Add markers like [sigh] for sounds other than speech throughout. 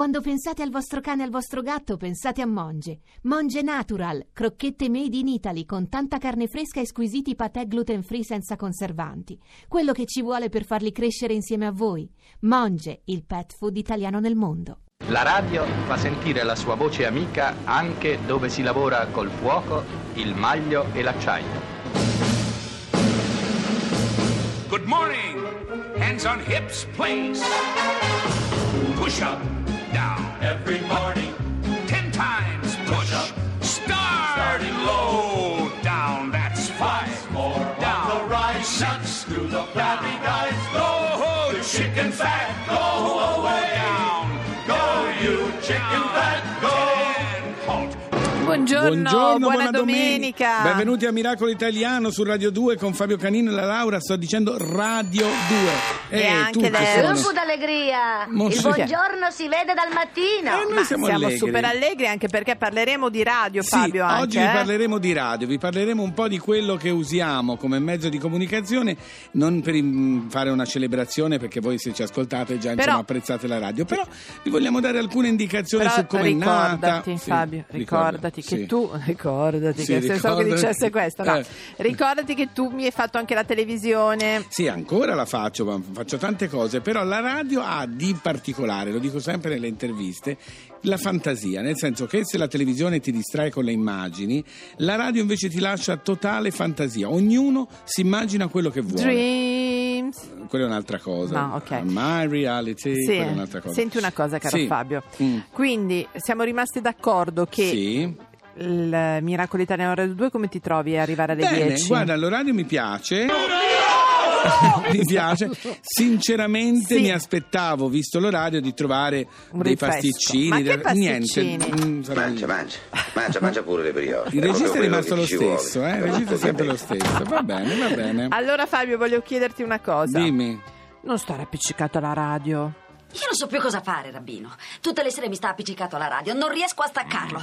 Quando pensate al vostro cane e al vostro gatto, pensate a Monge. Monge Natural, crocchette made in Italy con tanta carne fresca e squisiti patè gluten free senza conservanti. Quello che ci vuole per farli crescere insieme a voi. Monge, il pet food italiano nel mondo. La radio fa sentire la sua voce amica anche dove si lavora col fuoco, il maglio e l'acciaio. Good morning. Hands on hips, please. Push up. Every morning. Ten times push up. Starting low, down. That's five. More down. the right. Six through the flabby guys. Go, the chicken fat. Go away. Down. Go, you chicken fat. Go. Halt. Buongiorno, buona, domenica. Benvenuti a Miracolo Italiano su Radio 2 con Fabio Canino e la Laura. Sto dicendo Radio 2. E anche tutte lei. sono- Succo d'allegria! Mo- Il buongiorno si vede dal mattino! Eh, noi Ma siamo, siamo allegri. super allegri anche perché parleremo di radio, Sì, Fabio. Anche, oggi vi eh? parleremo di radio, vi parleremo un po' di quello che usiamo come mezzo di comunicazione, non per fare una celebrazione perché voi se ci ascoltate già insomma, Però- apprezzate la radio, però vi vogliamo dare alcune indicazioni Però su come è nata. ricordati, Sì, Fabio, ricordo, ricordati che sì. tu, [laughs] ricordati Sì, che se so che ricordati. dicesse questo, no. Eh. Ricordati che tu mi hai fatto anche la televisione. Sì, ancora la faccio, ma faccio tante cose, però la radio ha di particolare, lo dico sempre nelle interviste, la fantasia, nel senso che se la televisione ti distrae con le immagini, la radio invece ti lascia totale fantasia, ognuno si immagina quello che vuole. Dreams. Quella è un'altra cosa. No, ok. My reality, Sì. quella è un'altra cosa. Senti una cosa, caro Sì. Fabio. Mm. Quindi siamo rimasti d'accordo che Sì. Il Miracolo Italiano Radio 2 come ti trovi a arrivare alle Bene, 10? guarda, l'orario mi piace. [laughs] mi piace. Sinceramente Sì. mi aspettavo, visto l'orario, di trovare Un dei rinfresco. pasticcini. Ma che pasticcini? Niente. mm, sarà- Mangia, mangia, mangia, mangia pure le brioche. Il regista è Proprio rimasto lo quello che ci stesso, vuole. eh? il regista è sempre lo stesso. Va bene, va bene. Allora Fabio voglio chiederti una cosa. Dimmi. Non stare appiccicato alla radio. Io non so più cosa fare, Rabbino. Tutte le sere mi sta appiccicato alla radio, non riesco a staccarlo.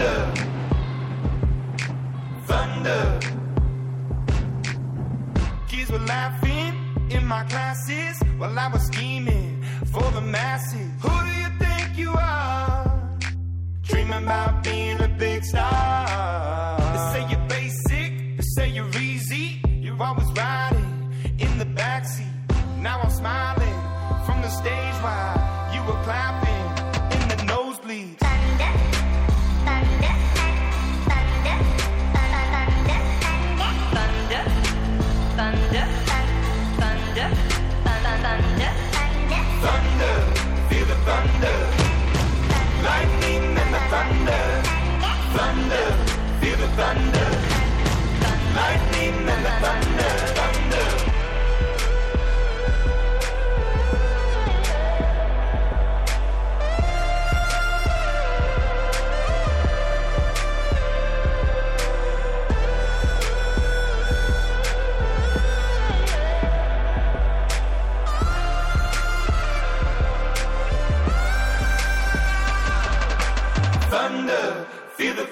Thunder, thunder. Kids were laughing in my classes while I was scheming for the masses. Who do you think you are? Dreaming about being a big star. Thunder, feel the thunder. Lightning and the thunder.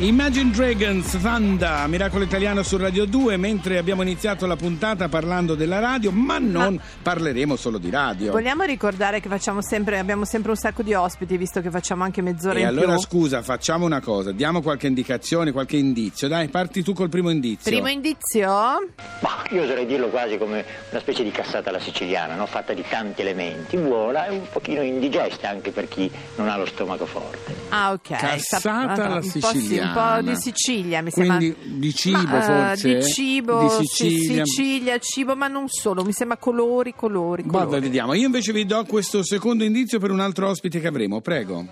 Imagine Dragons, Thunder, Miracolo Italiano su Radio 2, mentre abbiamo iniziato la puntata parlando della radio, ma non parleremo solo di radio. Vogliamo ricordare che facciamo sempre, abbiamo sempre un sacco di ospiti, visto che facciamo anche mezz'ora E in allora più. scusa, facciamo una cosa, diamo qualche indicazione, qualche indizio. Dai, parti tu col primo indizio. Primo indizio? Ma io oserei dirlo quasi come una specie di cassata alla siciliana, no? fatta di tanti elementi, buona e un pochino indigesta anche per chi non ha lo stomaco forte. Ah, ok. Cassata Sa- alla siciliana. Un po' di Sicilia, mi Quindi sembra. di cibo Ma, eh, forse? Di cibo, Di sì, Sicilia. Sicilia, cibo, ma non solo, mi sembra colori, colori, Guarda, colori. vediamo. Io invece vi do questo secondo indizio per un altro ospite che avremo. Prego.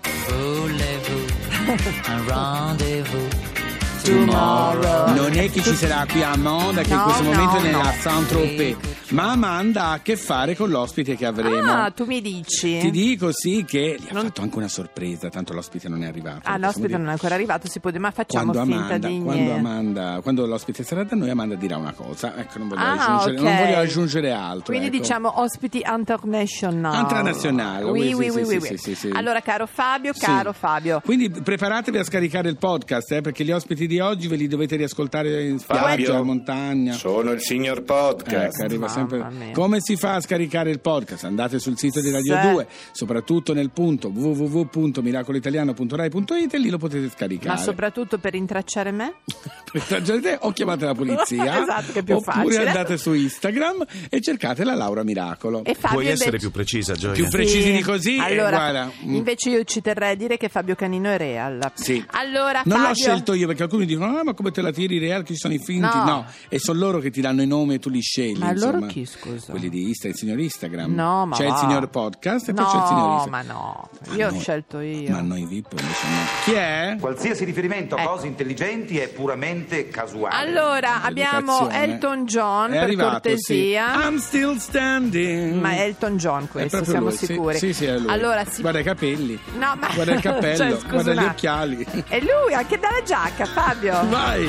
Tomorrow. Non è che ci sarà qui Amanda che in No, questo no, momento è nella no. Saint-Tropez, ma Amanda ha a che fare con l'ospite che avremo. Ah, tu mi dici? Ti dico sì che gli ha fatto anche una sorpresa, tanto l'ospite non è arrivato. Ah, l'ospite dire. non è ancora arrivato, si può dire, ma facciamo Quando finta Amanda, di quando, niente. Amanda- quando l'ospite sarà da noi, Amanda dirà una cosa. Ecco, non voglio, Ah, aggiungere, ok. non voglio aggiungere altro. Quindi ecco. diciamo ospiti international. Internazionale, Oui, oui, oui, sì, oui, sì, sì, sì, sì. Allora, caro Fabio, Sì. caro Fabio. Quindi preparatevi a scaricare il podcast, eh, perché gli ospiti di oggi ve li dovete riascoltare in spiaggia, Fabio, in montagna. Sono il signor podcast. Arriva Mamma sempre-. Come si fa a scaricare il podcast? Andate sul sito di Radio Sì. 2, soprattutto nel punto www.miracolitaliano.rai.it e lì lo potete scaricare. Ma soprattutto per intracciare me? [laughs] Per traggiare te, o chiamate la polizia [laughs] Esatto, che è più oppure facile. andate su Instagram e cercate la Laura Miracolo. E Fabio Puoi essere invece- più precisa, Gioia? Più precisi Sì. di così, eh, Allora, guarda, mm. invece io ci terrei a dire che Fabio Canino è real. Sì. Allora, Non l'ho Fabio... scelto io perché alcuni dicono: Ah, ma come te la tiri real? Che ci sono i finti? No. No, e sono loro che ti danno i nomi e tu li scegli. Ma loro insomma. chi, scusa? Quelli di Instagram, il signor Instagram. No, ma C'è il va. signor podcast e poi No, c'è il signor ma Instagram. no, Ma io ho noi- scelto io. Ma noi VIP invece no. Chi è? Qualsiasi riferimento a Eh. cose intelligenti è puramente casuale. Allora, abbiamo. Elton John, È per arrivato, cortesia. sì. I'm still standing. Ma è Elton John questo, siamo lui, sicuri. Sì, sì, è lui. Allora, si... Guarda i capelli. No, ma... Guarda il [laughs] cappello, Cioè, guarda gli occhiali. E lui, anche dalla giacca, Fabio. Vai!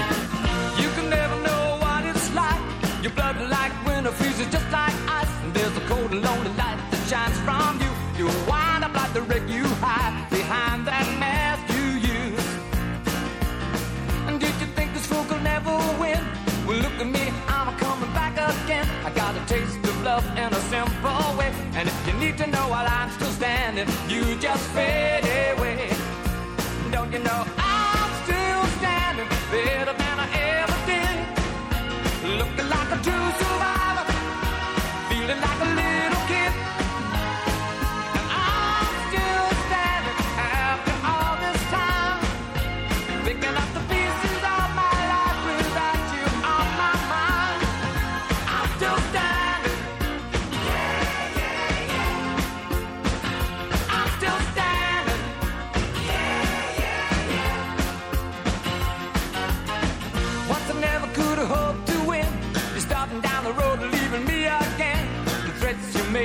You can never know what it's like. Your blood like winter freezes just like ice. And there's a cold and lonely light that shines from you. You wind up like the wreck you hide behind that mask you use. And did you think this fool could never win? Well, look at me, I'm coming back again. I got a taste of love in a simple way. And if you need to know while I'm still standing, you just fade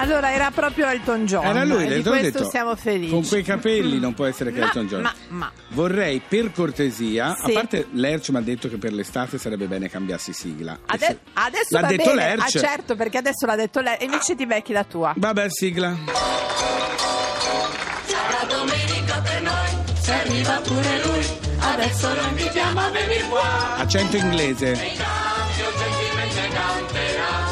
Allora era proprio Elton John. Era lui, e di l'ho questo detto, siamo felici. Con quei capelli non può essere che Ma- Elton John. ma- ma- Vorrei per cortesia, Sì. a parte Lerch mi ha detto che per l'estate sarebbe bene cambiarsi sigla. Ade- adesso L'ha va detto bene. Lerch. Ah, certo, perché adesso l'ha detto. E invece ti becchi la tua. Vabbè, sigla. La domenica per noi, se arriva pure lui, adesso lo invitiamo a venire qua. Accento inglese. Cambio gentilmente canterà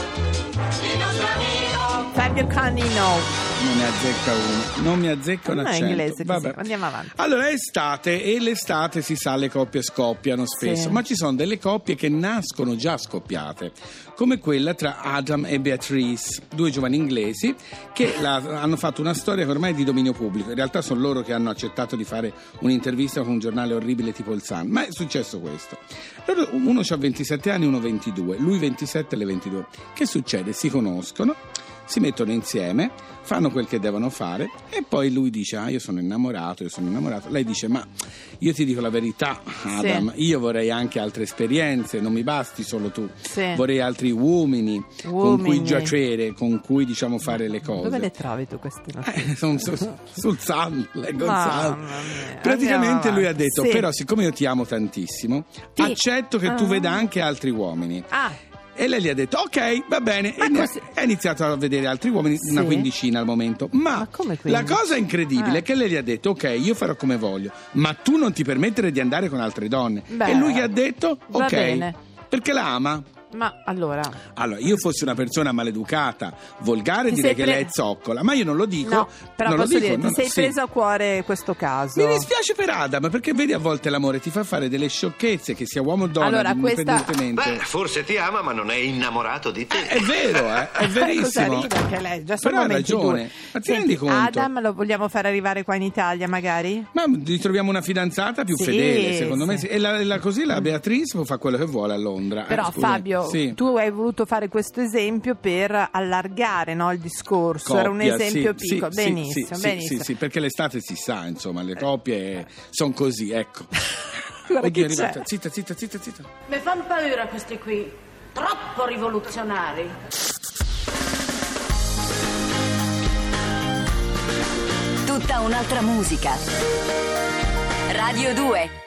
Fabio Canino. Non ne azzecca uno. Non mi azzecca un Non accento. inglese così. Andiamo avanti. Allora è estate e l'estate si sa le coppie scoppiano spesso, Sì. ma ci sono delle coppie che nascono già scoppiate, come quella tra Adam e Beatrice, due giovani inglesi che la- hanno fatto una storia che ormai è di dominio pubblico. In realtà sono loro che hanno accettato di fare un'intervista con un giornale orribile tipo il Sun, ma è successo questo. Loro- uno ha 27 anni, uno 22, lui 27 e lei 22. Che succede? Si conoscono si mettono insieme, fanno quel che devono fare e poi lui dice ah io sono innamorato, io sono innamorato. Lei dice ma io ti dico la verità Adam, io vorrei anche altre esperienze, non mi basti solo tu, Sì. vorrei altri uomini, con cui Uomini. giacere, con cui diciamo fare le cose. Dove le trovi tu queste notizie? [laughs] Eh, sono su- sul Sun, [laughs] leggo. Praticamente lui ha detto: Sì. Però, siccome io ti amo tantissimo, Ti- accetto che tu Ah. veda anche altri uomini. Ah, E lei gli ha detto: Ok, va bene. Ma E così- ha iniziato a vedere altri uomini, una Sì. quindicina al momento. Ma, Ma la cosa incredibile Eh. è che lei gli ha detto: Ok, io farò come voglio, ma tu non ti permettere di andare con altre donne. Beh, e lui gli ha detto: Ok, perché la ama. Ma allora. Allora, io fossi una persona maleducata, volgare, direi sei che pre- lei è zoccola, ma io non lo dico. No, però non lo posso dico, dire, non- ti sei sì. preso a cuore questo caso. Mi dispiace per Adam, perché vedi a volte l'amore ti fa fare delle sciocchezze, che sia uomo o donna, Allora, questa- indipendentemente. Beh, forse ti ama, ma non è innamorato di te. È vero, eh, è [laughs] Cosa verissimo. ride anche lei? Già Però ha ragione. Ma ti Senti, rendi conto? Adam lo vogliamo fare arrivare qua in Italia, magari? Ma ritroviamo una fidanzata più Sì, fedele, secondo me. sì. sì. E la- la- così la Beatrice può fare quello che vuole a Londra. eh, Però scusa. Fabio, Sì. tu hai voluto fare questo esempio per allargare no, il discorso, era un Coppia, esempio sì, piccolo, sì, benissimo, sì, sì, benissimo. Sì, sì, perché l'estate si sa, insomma, le coppie sono così, ecco. [laughs] Guarda Oddio, è arrivata. Zitta, zitta, zitta, zitta. Mi fanno paura questi qui, troppo rivoluzionari. Tutta un'altra musica. Radio 2